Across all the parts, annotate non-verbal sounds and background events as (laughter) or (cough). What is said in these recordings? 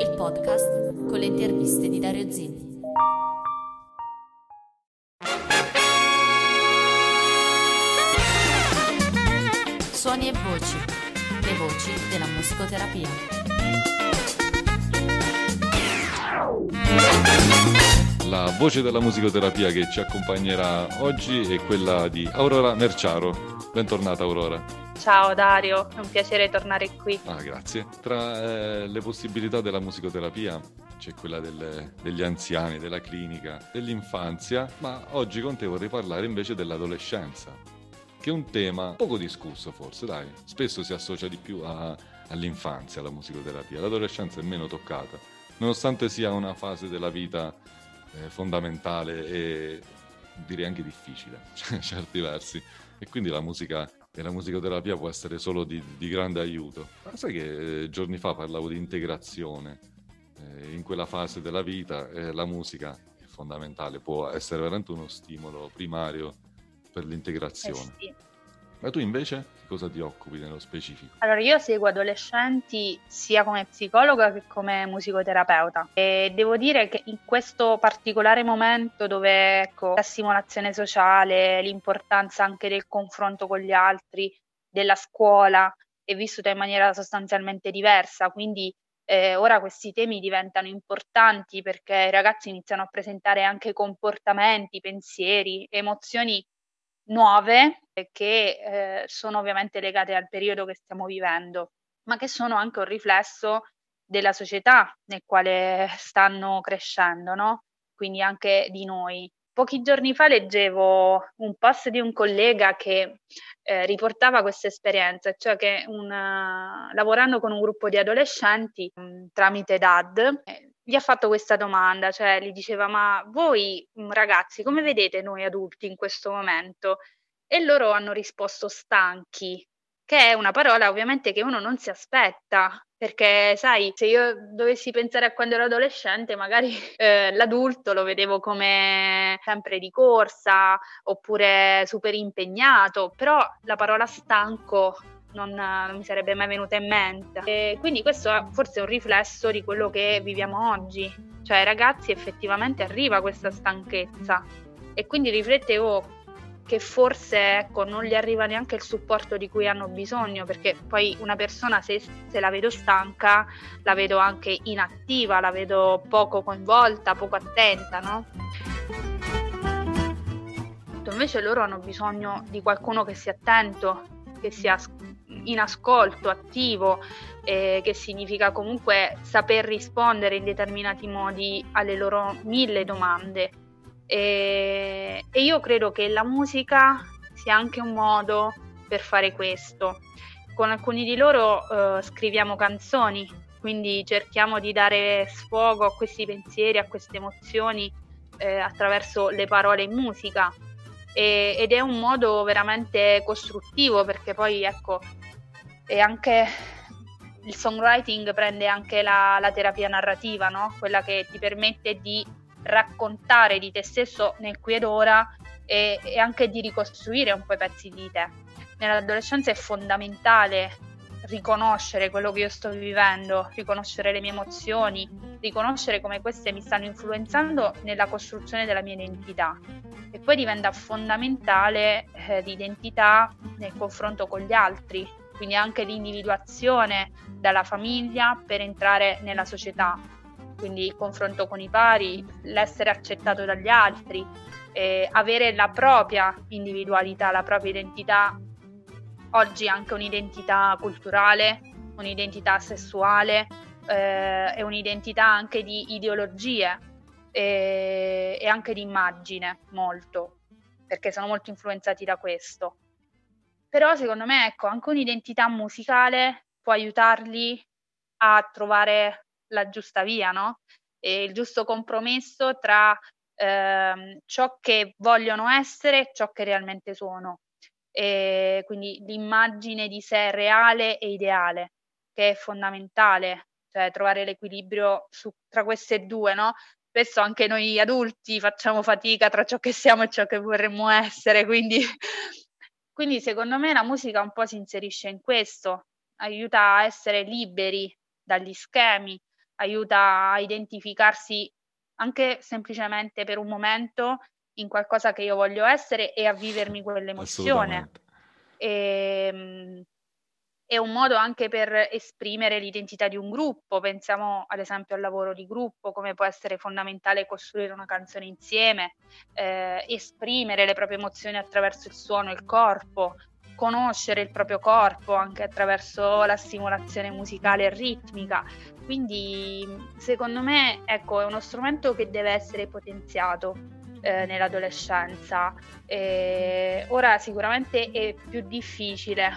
il podcast con le interviste di Dario Zini. Suoni e voci, le voci della musicoterapia. La voce della musicoterapia che ci accompagnerà oggi è quella di Aurora Merciaro. Bentornata Aurora. Ciao Dario, è un piacere tornare qui. Ah, grazie. Tra eh, le possibilità della musicoterapia c'è quella delle, degli anziani, della clinica, dell'infanzia, ma oggi con te vorrei parlare invece dell'adolescenza, che è un tema poco discusso forse, dai. Spesso si associa di più a, all'infanzia, alla musicoterapia. L'adolescenza è meno toccata, nonostante sia una fase della vita eh, fondamentale e direi anche difficile, (laughs) certi versi. E quindi la musica e la musicoterapia può essere solo di, di grande aiuto. Ma sai che eh, giorni fa parlavo di integrazione, eh, in quella fase della vita eh, la musica è fondamentale, può essere veramente uno stimolo primario per l'integrazione. Eh sì. Ma tu invece cosa ti occupi nello specifico? Allora, io seguo adolescenti sia come psicologa che come musicoterapeuta e devo dire che in questo particolare momento dove ecco, la simulazione sociale, l'importanza anche del confronto con gli altri, della scuola è vissuta in maniera sostanzialmente diversa, quindi eh, ora questi temi diventano importanti perché i ragazzi iniziano a presentare anche comportamenti, pensieri, emozioni nuove che eh, sono ovviamente legate al periodo che stiamo vivendo, ma che sono anche un riflesso della società nel quale stanno crescendo, no? Quindi anche di noi. Pochi giorni fa leggevo un post di un collega che eh, riportava questa esperienza, cioè che una, lavorando con un gruppo di adolescenti mh, mm, tramite DAD, eh, gli ha fatto questa domanda, cioè gli diceva ma voi mm, ragazzi come vedete noi adulti in questo momento? E loro hanno risposto stanchi, che è una parola ovviamente che uno non si aspetta, perché sai, se io dovessi pensare a quando ero adolescente, magari (laughs) eh, l'adulto lo vedevo come sempre di corsa oppure super impegnato, però la parola stanco non, non, mi sarebbe mai venuta in mente. E quindi questo è forse un riflesso di quello che viviamo oggi, cioè ai ragazzi effettivamente arriva questa stanchezza e quindi riflettevo che forse ecco, non gli arriva neanche il supporto di cui hanno bisogno, perché poi una persona se, se, la vedo stanca, la vedo anche inattiva, la vedo poco coinvolta, poco attenta, no? Invece loro hanno bisogno di qualcuno che sia attento, che sia in ascolto, attivo, eh, che significa comunque saper rispondere in determinati modi alle loro mille domande e, e io credo che la musica sia anche un modo per fare questo. Con alcuni di loro eh, scriviamo canzoni, quindi cerchiamo di dare sfogo a questi pensieri, a queste emozioni eh, attraverso le parole in musica. E, ed è un modo veramente costruttivo perché poi ecco è anche il songwriting prende anche la, la terapia narrativa, no? quella che ti permette di raccontare di te stesso nel qui ed ora e, e anche di ricostruire un po' i pezzi di te. Nell'adolescenza è fondamentale riconoscere quello che io sto vivendo, riconoscere le mie emozioni, riconoscere come queste mi stanno influenzando nella costruzione della mia identità. E poi diventa fondamentale eh, l'identità nel confronto con gli altri, quindi anche l'individuazione dalla famiglia per entrare nella società, quindi il confronto con i pari, l'essere accettato dagli altri, eh, avere la propria individualità, la propria identità, oggi anche un'identità culturale, un'identità sessuale eh, e un'identità anche di ideologie e, e anche di immagine molto, perché sono molto influenzati da questo. Però secondo me ecco, anche un'identità musicale può aiutarli a trovare la giusta via, no? E il giusto compromesso tra ehm, ciò che vogliono essere e ciò che realmente sono. E quindi l'immagine di sé reale e ideale, che è fondamentale, cioè trovare l'equilibrio su, tra queste due, no? Spesso anche noi adulti facciamo fatica tra ciò che siamo e ciò che vorremmo essere, quindi, (laughs) quindi secondo me la musica un po' si inserisce in questo, aiuta a essere liberi dagli schemi, aiuta a identificarsi anche semplicemente per un momento in qualcosa che io voglio essere e a vivermi quell'emozione. E, ehm, è un modo anche per esprimere l'identità di un gruppo, pensiamo ad esempio al lavoro di gruppo, come può essere fondamentale costruire una canzone insieme, eh, esprimere le proprie emozioni attraverso il suono e il corpo, conoscere il proprio corpo anche attraverso la stimolazione musicale e ritmica. Quindi secondo me ecco, è uno strumento che deve essere potenziato eh, nell'adolescenza. E ora sicuramente è più difficile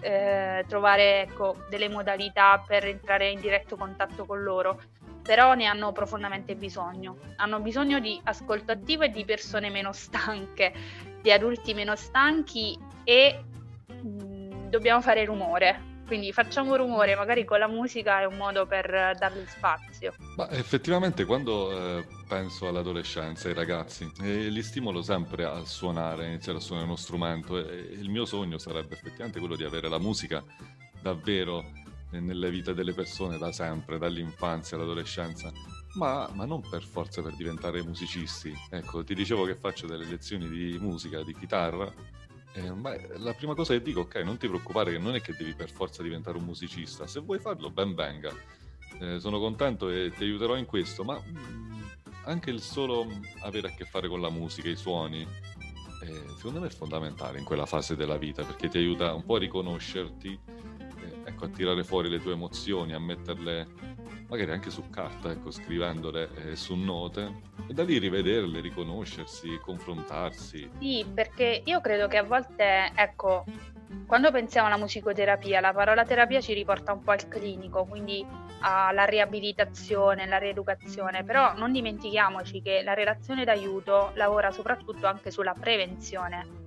eh, trovare ecco, delle modalità per entrare in diretto contatto con loro, però ne hanno profondamente bisogno. Hanno bisogno di ascolto attivo e di persone meno stanche, di adulti meno stanchi e mh, mm, dobbiamo fare rumore quindi facciamo rumore, magari con la musica è un modo per dargli spazio. Ma effettivamente quando eh, penso all'adolescenza, ai ragazzi, eh, li stimolo sempre a suonare, a iniziare a suonare uno strumento e, il mio sogno sarebbe effettivamente quello di avere la musica davvero nelle vite delle persone da sempre, dall'infanzia all'adolescenza. Ma, ma, non per forza per diventare musicisti. Ecco, ti dicevo che faccio delle lezioni di musica, di chitarra, eh, ma la prima cosa che dico, ok, non ti preoccupare che non è che devi per forza diventare un musicista, se vuoi farlo ben venga. Eh, sono contento e ti aiuterò in questo, ma mm, anche il solo avere a che fare con la musica, i suoni, eh, secondo me è fondamentale in quella fase della vita perché ti aiuta un po' a riconoscerti, eh, ecco, a tirare fuori le tue emozioni, a metterle magari anche su carta, ecco, scrivendole eh, su note e da lì rivederle, riconoscersi, confrontarsi. Sì, perché io credo che a volte, ecco, quando pensiamo alla musicoterapia, la parola terapia ci riporta un po' al clinico, quindi alla riabilitazione, alla rieducazione, però non dimentichiamoci che la relazione d'aiuto lavora soprattutto anche sulla prevenzione.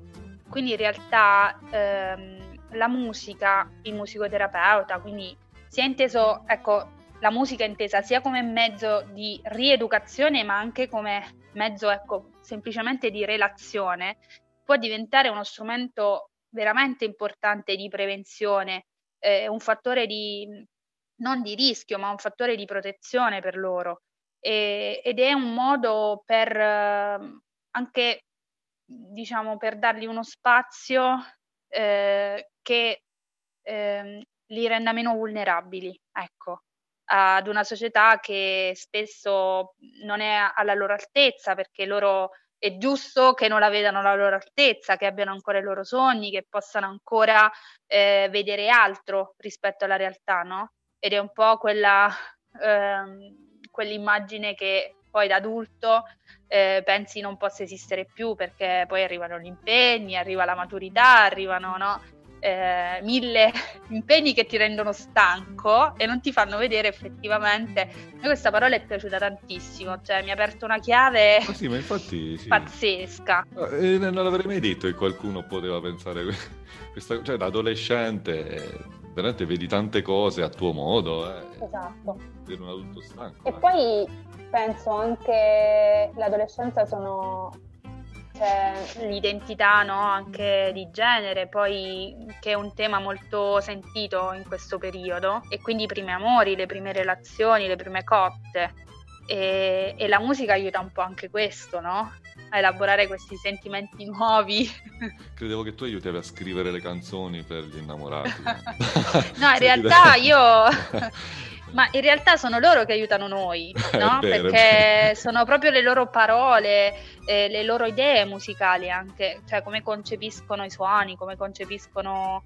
Quindi in realtà ehm, la musica, il musicoterapeuta, quindi si è inteso, ecco, la musica intesa sia come mezzo di rieducazione ma anche come mezzo ecco, semplicemente di relazione, può diventare uno strumento veramente importante di prevenzione, eh, un fattore di non di rischio, ma un fattore di protezione per loro. E, ed è un modo per eh, anche diciamo per dargli uno spazio eh, che eh, li renda meno vulnerabili. Ecco ad una società che spesso non è alla loro altezza perché loro è giusto che non la vedano alla loro altezza, che abbiano ancora i loro sogni, che possano ancora eh, vedere altro rispetto alla realtà, no? Ed è un po' quella, ehm, quell'immagine che poi da adulto eh, pensi non possa esistere più perché poi arrivano gli impegni, arriva la maturità, arrivano no? Eh, mille (laughs) impegni che ti rendono stanco e non ti fanno vedere effettivamente. A me questa parola è piaciuta tantissimo, cioè mi ha aperto una chiave ah, sì, infatti, sì. pazzesca. Eh, non l'avrei mai detto che qualcuno poteva pensare (laughs) questa, cioè da adolescente veramente vedi tante cose a tuo modo. Eh. Esatto. Per un adulto stanco. E eh. poi penso anche l'adolescenza sono c'è l'identità no? anche di genere, poi che è un tema molto sentito in questo periodo, e quindi i primi amori, le prime relazioni, le prime cotte. E, e la musica aiuta un po' anche questo, no? A elaborare questi sentimenti (laughs) nuovi. Credevo che tu aiutavi a scrivere le canzoni per gli innamorati. (laughs) no, in realtà io (laughs) Ma in realtà sono loro che aiutano noi, no? vero, Perché sono proprio le loro parole, eh, le loro idee musicali anche, cioè come concepiscono i suoni, come concepiscono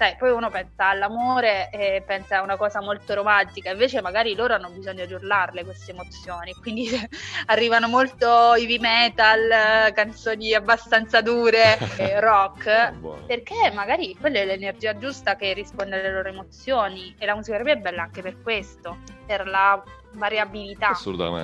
sai, poi uno pensa all'amore e pensa a una cosa molto romantica, invece magari loro hanno bisogno di urlarle queste emozioni, quindi (laughs) arrivano molto heavy metal, canzoni abbastanza dure, (laughs) rock, perché magari quella è l'energia giusta che risponde alle loro emozioni e la musica è bella anche per questo, per la variabilità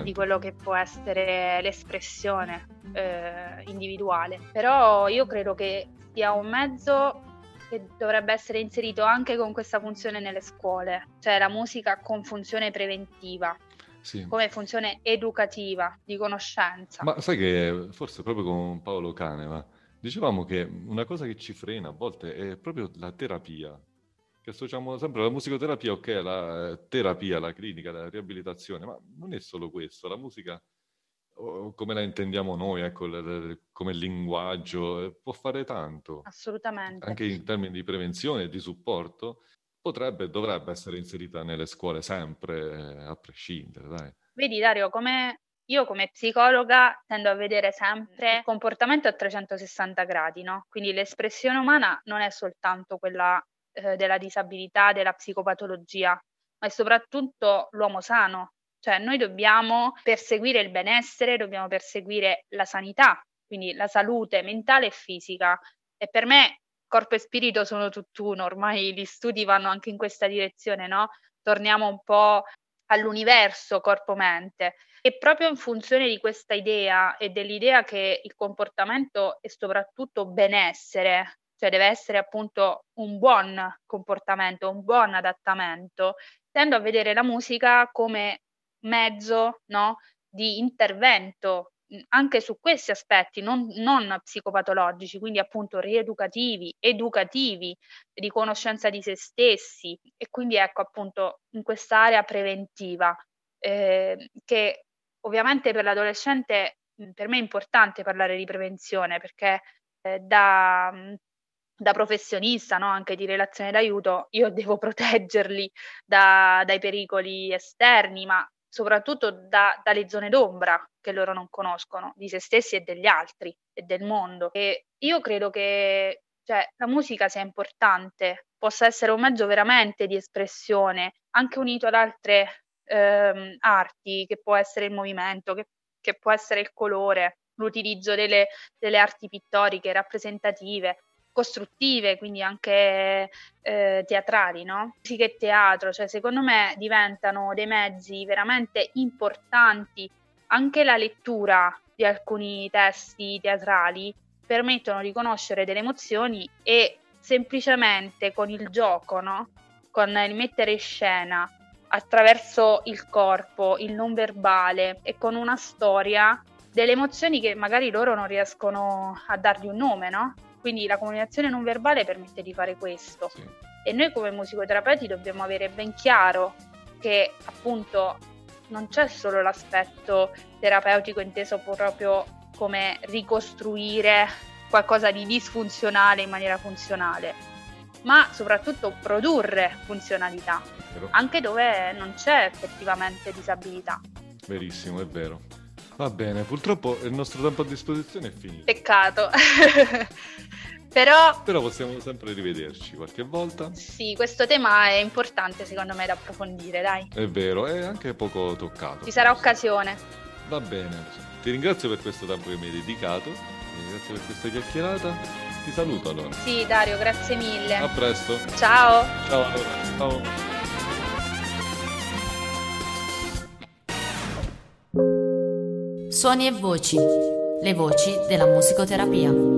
di quello che può essere l'espressione eh, individuale. Però io credo che sia un mezzo che dovrebbe essere inserito anche con questa funzione nelle scuole, cioè la musica con funzione preventiva. Sì. come funzione educativa, di conoscenza. Ma sai che forse proprio con Paolo Caneva dicevamo che una cosa che ci frena a volte è proprio la terapia. che associamo sempre alla musicoterapia, ok, la eh, terapia, la clinica, la riabilitazione, ma non è solo questo, la musica come la intendiamo noi, ecco, come linguaggio, eh, può fare tanto. Assolutamente. Anche in termini di prevenzione e di supporto, potrebbe e dovrebbe essere inserita nelle scuole sempre, a prescindere, dai. Vedi Dario, come io come psicologa tendo a vedere sempre il comportamento a 360 gradi, no? Quindi l'espressione umana non è soltanto quella eh, della disabilità, della psicopatologia, ma è soprattutto l'uomo sano, cioè noi dobbiamo perseguire il benessere, dobbiamo perseguire la sanità, quindi la salute mentale e fisica. E per me corpo e spirito sono tutt'uno, ormai gli studi vanno anche in questa direzione, no? Torniamo un po' all'universo corpo-mente. E proprio in funzione di questa idea e dell'idea che il comportamento è soprattutto benessere, cioè deve essere appunto un buon comportamento, un buon adattamento, tendo a vedere la musica come mezzo no, di intervento anche su questi aspetti non, non, psicopatologici, quindi appunto rieducativi, educativi, di conoscenza di se stessi e quindi ecco appunto in quest'area preventiva eh, che ovviamente per l'adolescente per me è importante parlare di prevenzione perché eh, da, da professionista, no? anche di relazione d'aiuto, io (laughs) devo proteggerli da, dai pericoli esterni, ma soprattutto da, dalle zone d'ombra che loro non conoscono, di se stessi e degli altri e del mondo. E io credo che cioè, la musica sia importante, possa essere un mezzo veramente di espressione, anche unito ad altre ehm, arti, che può essere il movimento, che, che può essere il colore, l'utilizzo delle, delle arti pittoriche rappresentative, costruttive, quindi anche eh, teatrali, no? Musica e teatro, cioè secondo me diventano dei mezzi veramente importanti. Anche la lettura di alcuni testi teatrali permettono di conoscere delle emozioni e semplicemente con il gioco, no? Con il mettere in scena attraverso il corpo, il non verbale e con una storia delle emozioni che magari loro non riescono a dargli un nome, no? Quindi la comunicazione non verbale permette di fare questo. Sì. E noi come musicoterapeuti dobbiamo avere ben chiaro che appunto non c'è solo l'aspetto terapeutico inteso proprio come ricostruire qualcosa di disfunzionale in maniera funzionale, ma soprattutto produrre funzionalità, anche dove non c'è effettivamente disabilità. Verissimo, è vero. Va bene, purtroppo il nostro tempo a disposizione è finito. Peccato. (laughs) Però... Però possiamo sempre rivederci qualche volta. Sì, questo tema è importante secondo me da approfondire, dai. È vero, è anche poco toccato. Ci sarà occasione. Va bene, ti ringrazio per questo tempo che mi hai dedicato, grazie per questa chiacchierata. Ti saluto allora. Sì, Dario, grazie mille. A presto. Ciao. Ciao. Ciao. Suoni e voci, le voci della musicoterapia.